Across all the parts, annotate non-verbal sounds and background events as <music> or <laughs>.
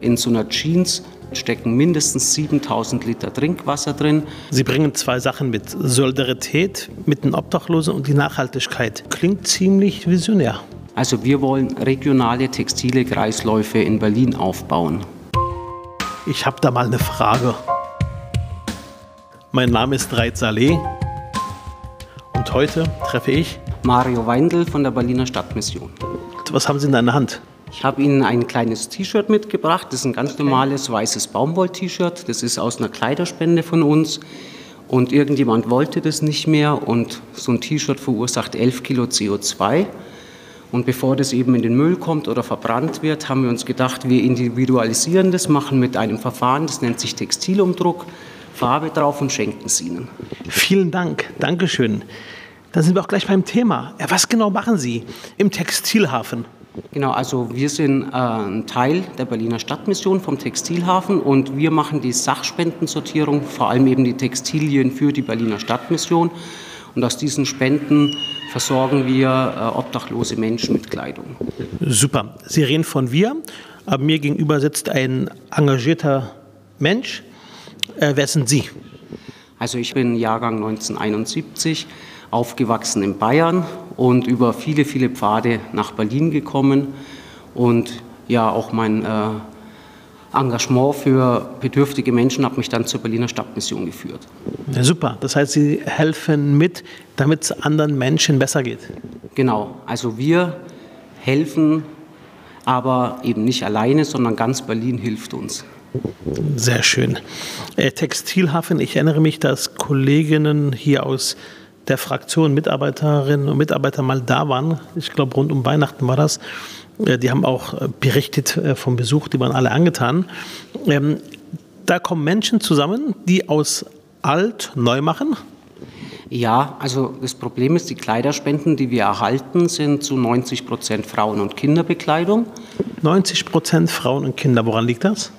In so einer Jeans stecken mindestens 7000 Liter Trinkwasser drin. Sie bringen zwei Sachen mit. Solidarität mit den Obdachlosen und die Nachhaltigkeit. Klingt ziemlich visionär. Also wir wollen regionale textile Kreisläufe in Berlin aufbauen. Ich habe da mal eine Frage. Mein Name ist Reit Saleh und heute treffe ich Mario Weindl von der Berliner Stadtmission. Was haben Sie in deiner Hand? Ich habe Ihnen ein kleines T-Shirt mitgebracht. Das ist ein ganz normales weißes Baumwoll-T-Shirt. Das ist aus einer Kleiderspende von uns. Und irgendjemand wollte das nicht mehr und so ein T-Shirt verursacht 11 Kilo CO2. Und bevor das eben in den Müll kommt oder verbrannt wird, haben wir uns gedacht, wir individualisieren das, machen mit einem Verfahren, das nennt sich Textilumdruck, Farbe drauf und schenken es Ihnen. Vielen Dank, Dankeschön. Dann sind wir auch gleich beim Thema. Was genau machen Sie im Textilhafen? Genau, also wir sind äh, ein Teil der Berliner Stadtmission vom Textilhafen und wir machen die Sachspendensortierung, vor allem eben die Textilien für die Berliner Stadtmission. Und aus diesen Spenden versorgen wir äh, obdachlose Menschen mit Kleidung. Super. Sie reden von wir, aber mir gegenüber sitzt ein engagierter Mensch. Äh, wer sind Sie? Also ich bin Jahrgang 1971 aufgewachsen in Bayern und über viele, viele Pfade nach Berlin gekommen und ja, auch mein äh, Engagement für bedürftige Menschen hat mich dann zur Berliner Stadtmission geführt. Ja, super, das heißt, Sie helfen mit, damit es anderen Menschen besser geht. Genau, also wir helfen, aber eben nicht alleine, sondern ganz Berlin hilft uns. Sehr schön. Äh, Textilhafen, ich erinnere mich, dass Kolleginnen hier aus der Fraktion Mitarbeiterinnen und Mitarbeiter mal da waren. Ich glaube, rund um Weihnachten war das. Äh, die haben auch äh, berichtet äh, vom Besuch, die waren alle angetan. Ähm, da kommen Menschen zusammen, die aus alt neu machen. Ja, also das Problem ist, die Kleiderspenden, die wir erhalten, sind zu 90 Prozent Frauen- und Kinderbekleidung. 90 Prozent Frauen und Kinder, woran liegt das?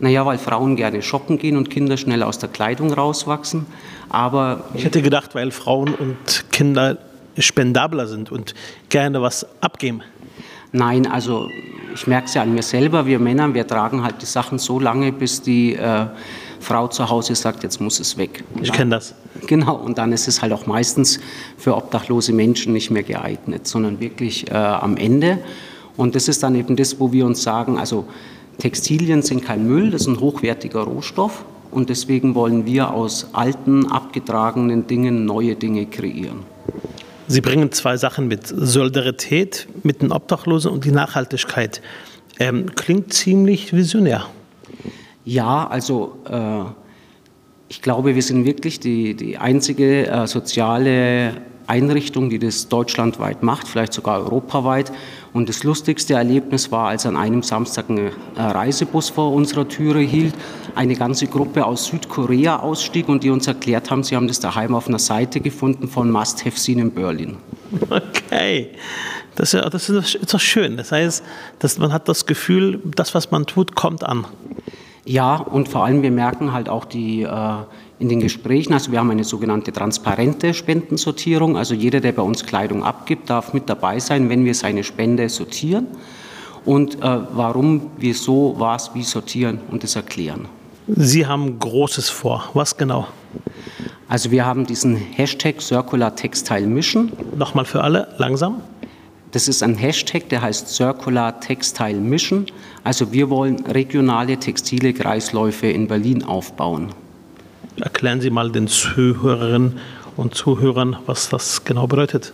Naja, weil Frauen gerne shoppen gehen und Kinder schnell aus der Kleidung rauswachsen. Aber ich hätte gedacht, weil Frauen und Kinder spendabler sind und gerne was abgeben. Nein, also ich merke es ja an mir selber. Wir Männer, wir tragen halt die Sachen so lange, bis die äh, Frau zu Hause sagt, jetzt muss es weg. Und ich kenne das. Genau, und dann ist es halt auch meistens für obdachlose Menschen nicht mehr geeignet, sondern wirklich äh, am Ende. Und das ist dann eben das, wo wir uns sagen, also Textilien sind kein Müll, das ist ein hochwertiger Rohstoff und deswegen wollen wir aus alten, abgetragenen Dingen neue Dinge kreieren. Sie bringen zwei Sachen mit, Solidarität mit den Obdachlosen und die Nachhaltigkeit. Ähm, klingt ziemlich visionär. Ja, also äh, ich glaube, wir sind wirklich die, die einzige äh, soziale Einrichtung, die das deutschlandweit macht, vielleicht sogar europaweit. Und das lustigste Erlebnis war, als an einem Samstag ein äh, Reisebus vor unserer Türe hielt, eine ganze Gruppe aus Südkorea ausstieg und die uns erklärt haben, sie haben das daheim auf einer Seite gefunden von Must Have Seen in Berlin. Okay, das ist, das ist doch schön. Das heißt, dass man hat das Gefühl, das, was man tut, kommt an. Ja, und vor allem wir merken halt auch die äh, in den Gesprächen, also wir haben eine sogenannte transparente Spendensortierung, also jeder, der bei uns Kleidung abgibt, darf mit dabei sein, wenn wir seine Spende sortieren und äh, warum, wieso, was, wie sortieren und das erklären. Sie haben Großes vor. Was genau? Also wir haben diesen Hashtag Circular Textile Mission. Nochmal für alle, langsam. Das ist ein Hashtag, der heißt Circular Textile Mission. Also wir wollen regionale textile Kreisläufe in Berlin aufbauen. Erklären Sie mal den Zuhörerinnen und Zuhörern, was das genau bedeutet.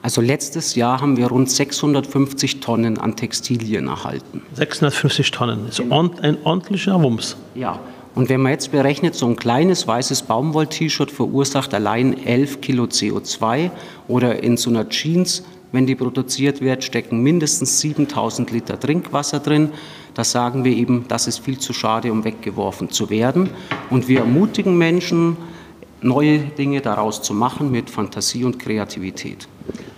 Also letztes Jahr haben wir rund 650 Tonnen an Textilien erhalten. 650 Tonnen, ist ein ordentlicher Wumms. Ja, und wenn man jetzt berechnet, so ein kleines weißes Baumwoll-T-Shirt verursacht allein 11 Kilo CO2 oder in so einer Jeans, wenn die produziert wird, stecken mindestens 7000 Liter Trinkwasser drin. Da sagen wir eben, das ist viel zu schade, um weggeworfen zu werden. Und wir ermutigen Menschen, neue Dinge daraus zu machen mit Fantasie und Kreativität.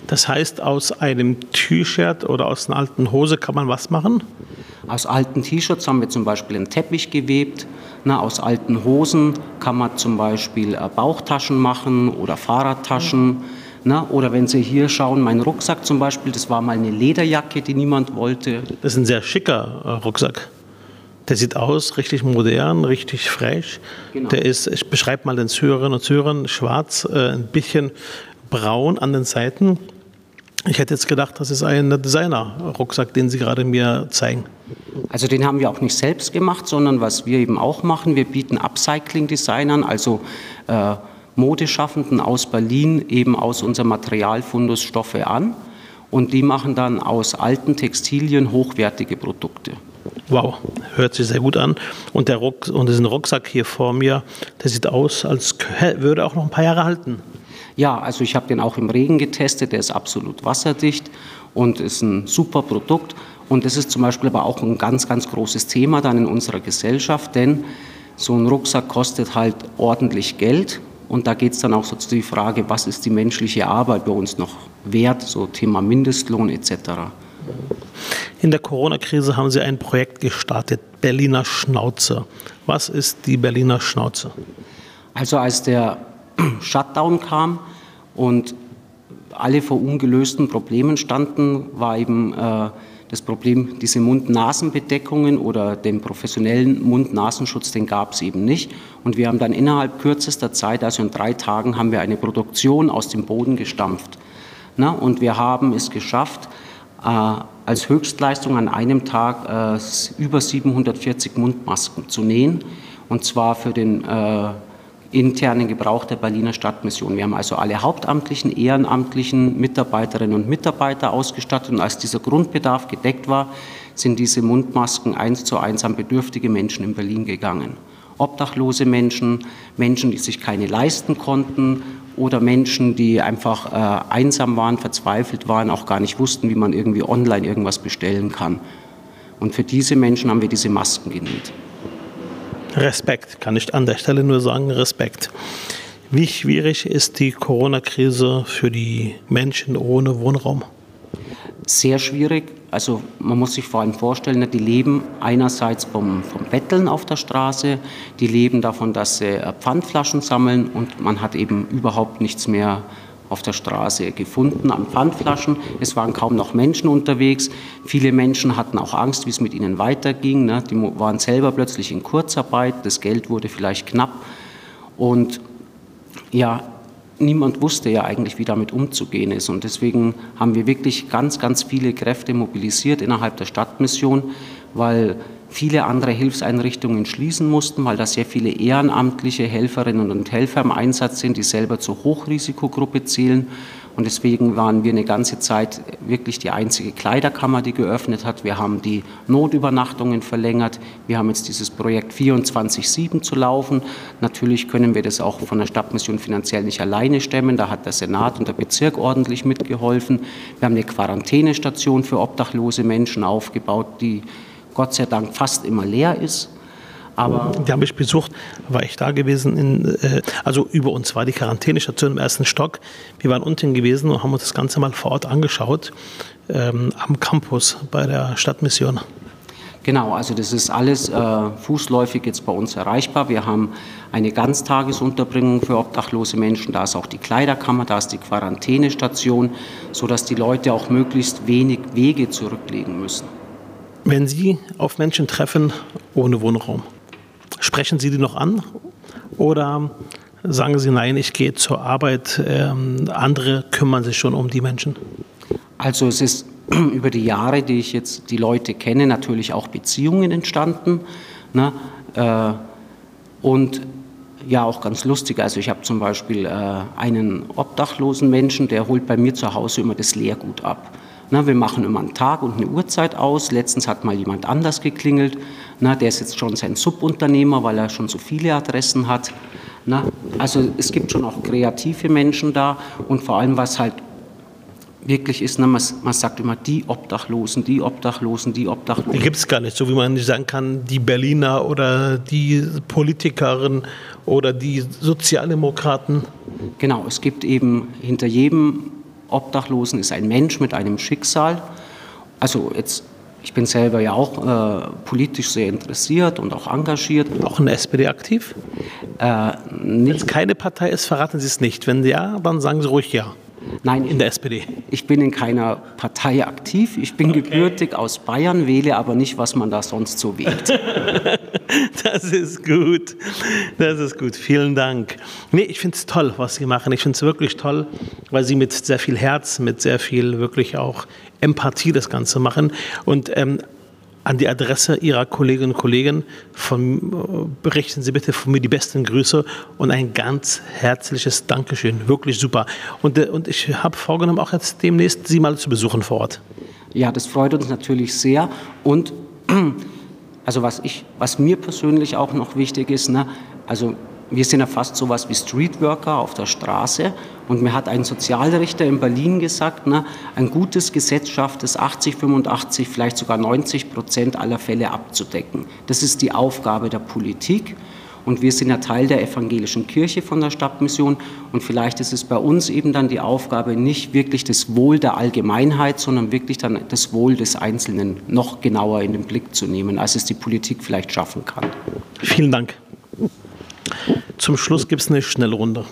Das heißt, aus einem T-Shirt oder aus einer alten Hose kann man was machen? Aus alten T-Shirts haben wir zum Beispiel einen Teppich gewebt. Na, aus alten Hosen kann man zum Beispiel äh, Bauchtaschen machen oder Fahrradtaschen. Na, oder wenn Sie hier schauen, mein Rucksack zum Beispiel, das war mal eine Lederjacke, die niemand wollte. Das ist ein sehr schicker äh, Rucksack. Der sieht aus richtig modern, richtig frech. Genau. Der ist, ich beschreibe mal den Zürerinnen und Zürern, schwarz, äh, ein bisschen braun an den Seiten. Ich hätte jetzt gedacht, das ist ein Designer-Rucksack, den Sie gerade mir zeigen. Also den haben wir auch nicht selbst gemacht, sondern was wir eben auch machen, wir bieten Upcycling-Designern, also äh, Modeschaffenden aus Berlin eben aus unserem Materialfundus Stoffe an und die machen dann aus alten Textilien hochwertige Produkte. Wow, hört sich sehr gut an. Und der Ruck, und diesen Rucksack hier vor mir, der sieht aus, als würde auch noch ein paar Jahre halten. Ja, also ich habe den auch im Regen getestet, der ist absolut wasserdicht und ist ein super Produkt. Und das ist zum Beispiel aber auch ein ganz, ganz großes Thema dann in unserer Gesellschaft, denn so ein Rucksack kostet halt ordentlich Geld. Und da geht es dann auch so zu die Frage, was ist die menschliche Arbeit bei uns noch wert, so Thema Mindestlohn etc. In der Corona-Krise haben Sie ein Projekt gestartet, Berliner Schnauze. Was ist die Berliner Schnauze? Also als der <clears throat> Shutdown kam und alle vor ungelösten Problemen standen, war eben äh, das Problem, diese Mund-Nasen-Bedeckungen oder den professionellen Mund-Nasenschutz, den gab es eben nicht. Und wir haben dann innerhalb kürzester Zeit, also in drei Tagen, haben wir eine Produktion aus dem Boden gestampft. Na, und wir haben es geschafft, äh, als Höchstleistung an einem Tag äh, über 740 Mundmasken zu nähen. Und zwar für den äh, internen Gebrauch der Berliner Stadtmission. Wir haben also alle hauptamtlichen, ehrenamtlichen Mitarbeiterinnen und Mitarbeiter ausgestattet und als dieser Grundbedarf gedeckt war, sind diese Mundmasken eins zu eins an bedürftige Menschen in Berlin gegangen. Obdachlose Menschen, Menschen, die sich keine leisten konnten oder Menschen, die einfach äh, einsam waren, verzweifelt waren, auch gar nicht wussten, wie man irgendwie online irgendwas bestellen kann. Und für diese Menschen haben wir diese Masken genäht. Respekt, kann ich an der Stelle nur sagen, Respekt. Wie schwierig ist die Corona-Krise für die Menschen ohne Wohnraum? Sehr schwierig. Also man muss sich vor allem vorstellen, die leben einerseits vom, vom Betteln auf der Straße, die leben davon, dass sie äh, Pfandflaschen sammeln und man hat eben überhaupt nichts mehr auf der Straße gefunden an Pfandflaschen. Es waren kaum noch Menschen unterwegs. Viele Menschen hatten auch Angst, wie es mit ihnen weiterging. Ne? Die waren selber plötzlich in Kurzarbeit, das Geld wurde vielleicht knapp. Und ja, niemand wusste ja eigentlich, wie damit umzugehen ist. Und deswegen haben wir wirklich ganz, ganz viele Kräfte mobilisiert innerhalb der Stadtmission, weil viele andere Hilfseinrichtungen schließen mussten, weil da sehr viele ehrenamtliche Helferinnen und Helfer im Einsatz sind, die selber zur Hochrisikogruppe zählen. Und deswegen waren wir eine ganze Zeit wirklich die einzige Kleiderkammer, die geöffnet hat. Wir haben die Notübernachtungen verlängert. Wir haben jetzt dieses Projekt 24-7 zu laufen. Natürlich können wir das auch von der Stadtmission finanziell nicht alleine stemmen. Da hat der Senat und der Bezirk ordentlich mitgeholfen. Wir haben eine Quarantänestation für obdachlose Menschen aufgebaut, die Gott sei Dank fast immer leer ist. Aber die habe ich besucht, war ich da gewesen. In, äh, also über uns war die Quarantänestation im ersten Stock. Wir waren unten gewesen und haben uns das Ganze mal vor Ort angeschaut, ähm, am Campus bei der Stadtmission. Genau, also das ist alles äh, fußläufig jetzt bei uns erreichbar. Wir haben eine Ganztagesunterbringung für obdachlose Menschen. Da ist auch die Kleiderkammer, da ist die Quarantänestation, sodass die Leute auch möglichst wenig Wege zurücklegen müssen. Wenn Sie auf Menschen treffen ohne Wohnraum, sprechen Sie die noch an oder sagen Sie, nein, ich gehe zur Arbeit, ähm, andere kümmern sich schon um die Menschen? Also es ist <clears throat> über die Jahre, die ich jetzt die Leute kenne, natürlich auch Beziehungen entstanden. Ne? Äh, und ja, auch ganz lustig. Also ich habe zum Beispiel äh, einen obdachlosen Menschen, der holt bei mir zu Hause immer das Leergut ab. Na, wir machen immer einen Tag und eine Uhrzeit aus. Letztens hat mal jemand anders geklingelt. Na, der ist jetzt schon sein Subunternehmer, weil er schon so viele Adressen hat. Na, also es gibt schon auch kreative Menschen da und vor allem, was halt wirklich ist, na, man, man, sagt immer die Obdachlosen, die Obdachlosen, die Obdachlosen. Die gibt es gar nicht, so wie man nicht sagen kann, die Berliner oder die Politikerin oder die Sozialdemokraten. Genau, es gibt eben hinter jedem Obdachlosen ist ein Mensch mit einem Schicksal. Also jetzt, ich bin selber ja auch äh, politisch sehr interessiert und auch engagiert. Auch in der SPD aktiv? Äh, Wenn es keine Partei ist, verraten Sie es nicht. Wenn ja, dann sagen Sie ruhig ja. Nein, in der SPD? Ich bin in keiner Partei aktiv. Ich bin okay. gebürtig aus Bayern, wähle aber nicht, was man da sonst so wählt. <laughs> <laughs> das ist gut. Das ist gut. Vielen Dank. Nee, ich finde es toll, was Sie machen. Ich finde es wirklich toll, weil Sie mit sehr viel Herz, mit sehr viel wirklich auch Empathie das Ganze machen. Und ähm, an die Adresse Ihrer Kolleginnen und Kollegen. Von, berichten Sie bitte von mir die besten Grüße und ein ganz herzliches Dankeschön. Wirklich super. Und, äh, und ich habe vorgenommen, auch jetzt demnächst Sie mal zu besuchen vor Ort. Ja, das freut uns natürlich sehr. Und also was, ich, was mir persönlich auch noch wichtig ist, ne, also wir sind ja fast so was wie Streetworker auf der Straße. Und mir hat ein Sozialrichter in Berlin gesagt, ne, ein gutes Gesetz schafft es 80, 85, vielleicht sogar 90 Prozent aller Fälle abzudecken. Das ist die Aufgabe der Politik. Und wir sind ja Teil der evangelischen Kirche von der Stadtmission. Und vielleicht ist es bei uns eben dann die Aufgabe, nicht wirklich das Wohl der Allgemeinheit, sondern wirklich dann das Wohl des Einzelnen noch genauer in den Blick zu nehmen, als es die Politik vielleicht schaffen kann. Vielen Dank. Zum Schluss gibt es eine Schnellrunde.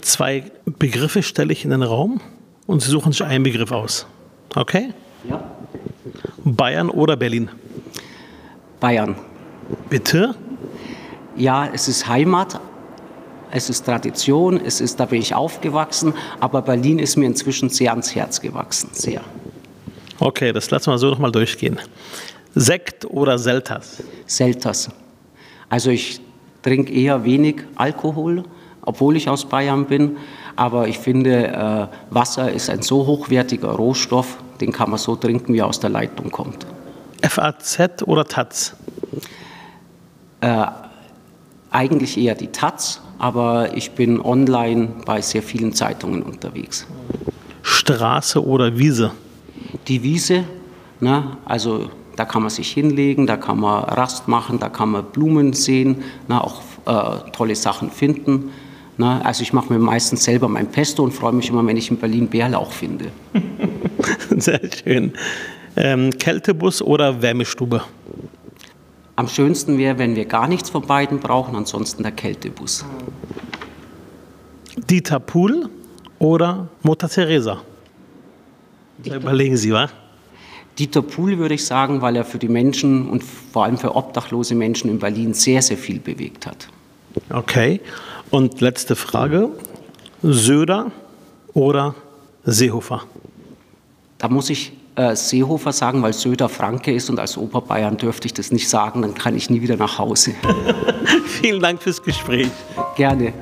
Zwei Begriffe stelle ich in den Raum und Sie suchen sich einen Begriff aus. Okay? Ja. Bayern oder Berlin? Bayern. Bitte? Ja, es ist Heimat, es ist Tradition, es ist, da bin ich aufgewachsen, aber Berlin ist mir inzwischen sehr ans Herz gewachsen, sehr. Okay, das lassen wir so nochmal durchgehen. Sekt oder Selters? Selters. Also ich trinke eher wenig Alkohol, obwohl ich aus Bayern bin. Aber ich finde, äh, Wasser ist ein so hochwertiger Rohstoff, den kann man so trinken, wie er aus der Leitung kommt. FAZ oder Taz? Äh, eigentlich eher die Taz, aber ich bin online bei sehr vielen Zeitungen unterwegs. Straße oder Wiese? Die Wiese, ne, also da kann man sich hinlegen, da kann man Rast machen, da kann man Blumen sehen, na, auch äh, tolle Sachen finden. Na, also ich mache mir meistens selber mein Pesto und freue mich immer, wenn ich in Berlin Bärlauch finde. <laughs> Sehr schön. Ähm, Kältebus oder Wärmestube? Am schönsten wäre, wenn wir gar nichts von beiden brauchen, ansonsten der Kältebus. Dieter Pool oder Mutter Teresa? Überlegen Sie, was? Dieter Pool würde ich sagen, weil er für die Menschen und vor allem für obdachlose Menschen in Berlin sehr, sehr viel bewegt hat. Okay. Und letzte Frage. Söder oder Seehofer? Da muss ich Seehofer sagen, weil Söder Franke ist und als Oberbayern dürfte ich das nicht sagen, dann kann ich nie wieder nach Hause. <laughs> Vielen Dank fürs Gespräch. Gerne.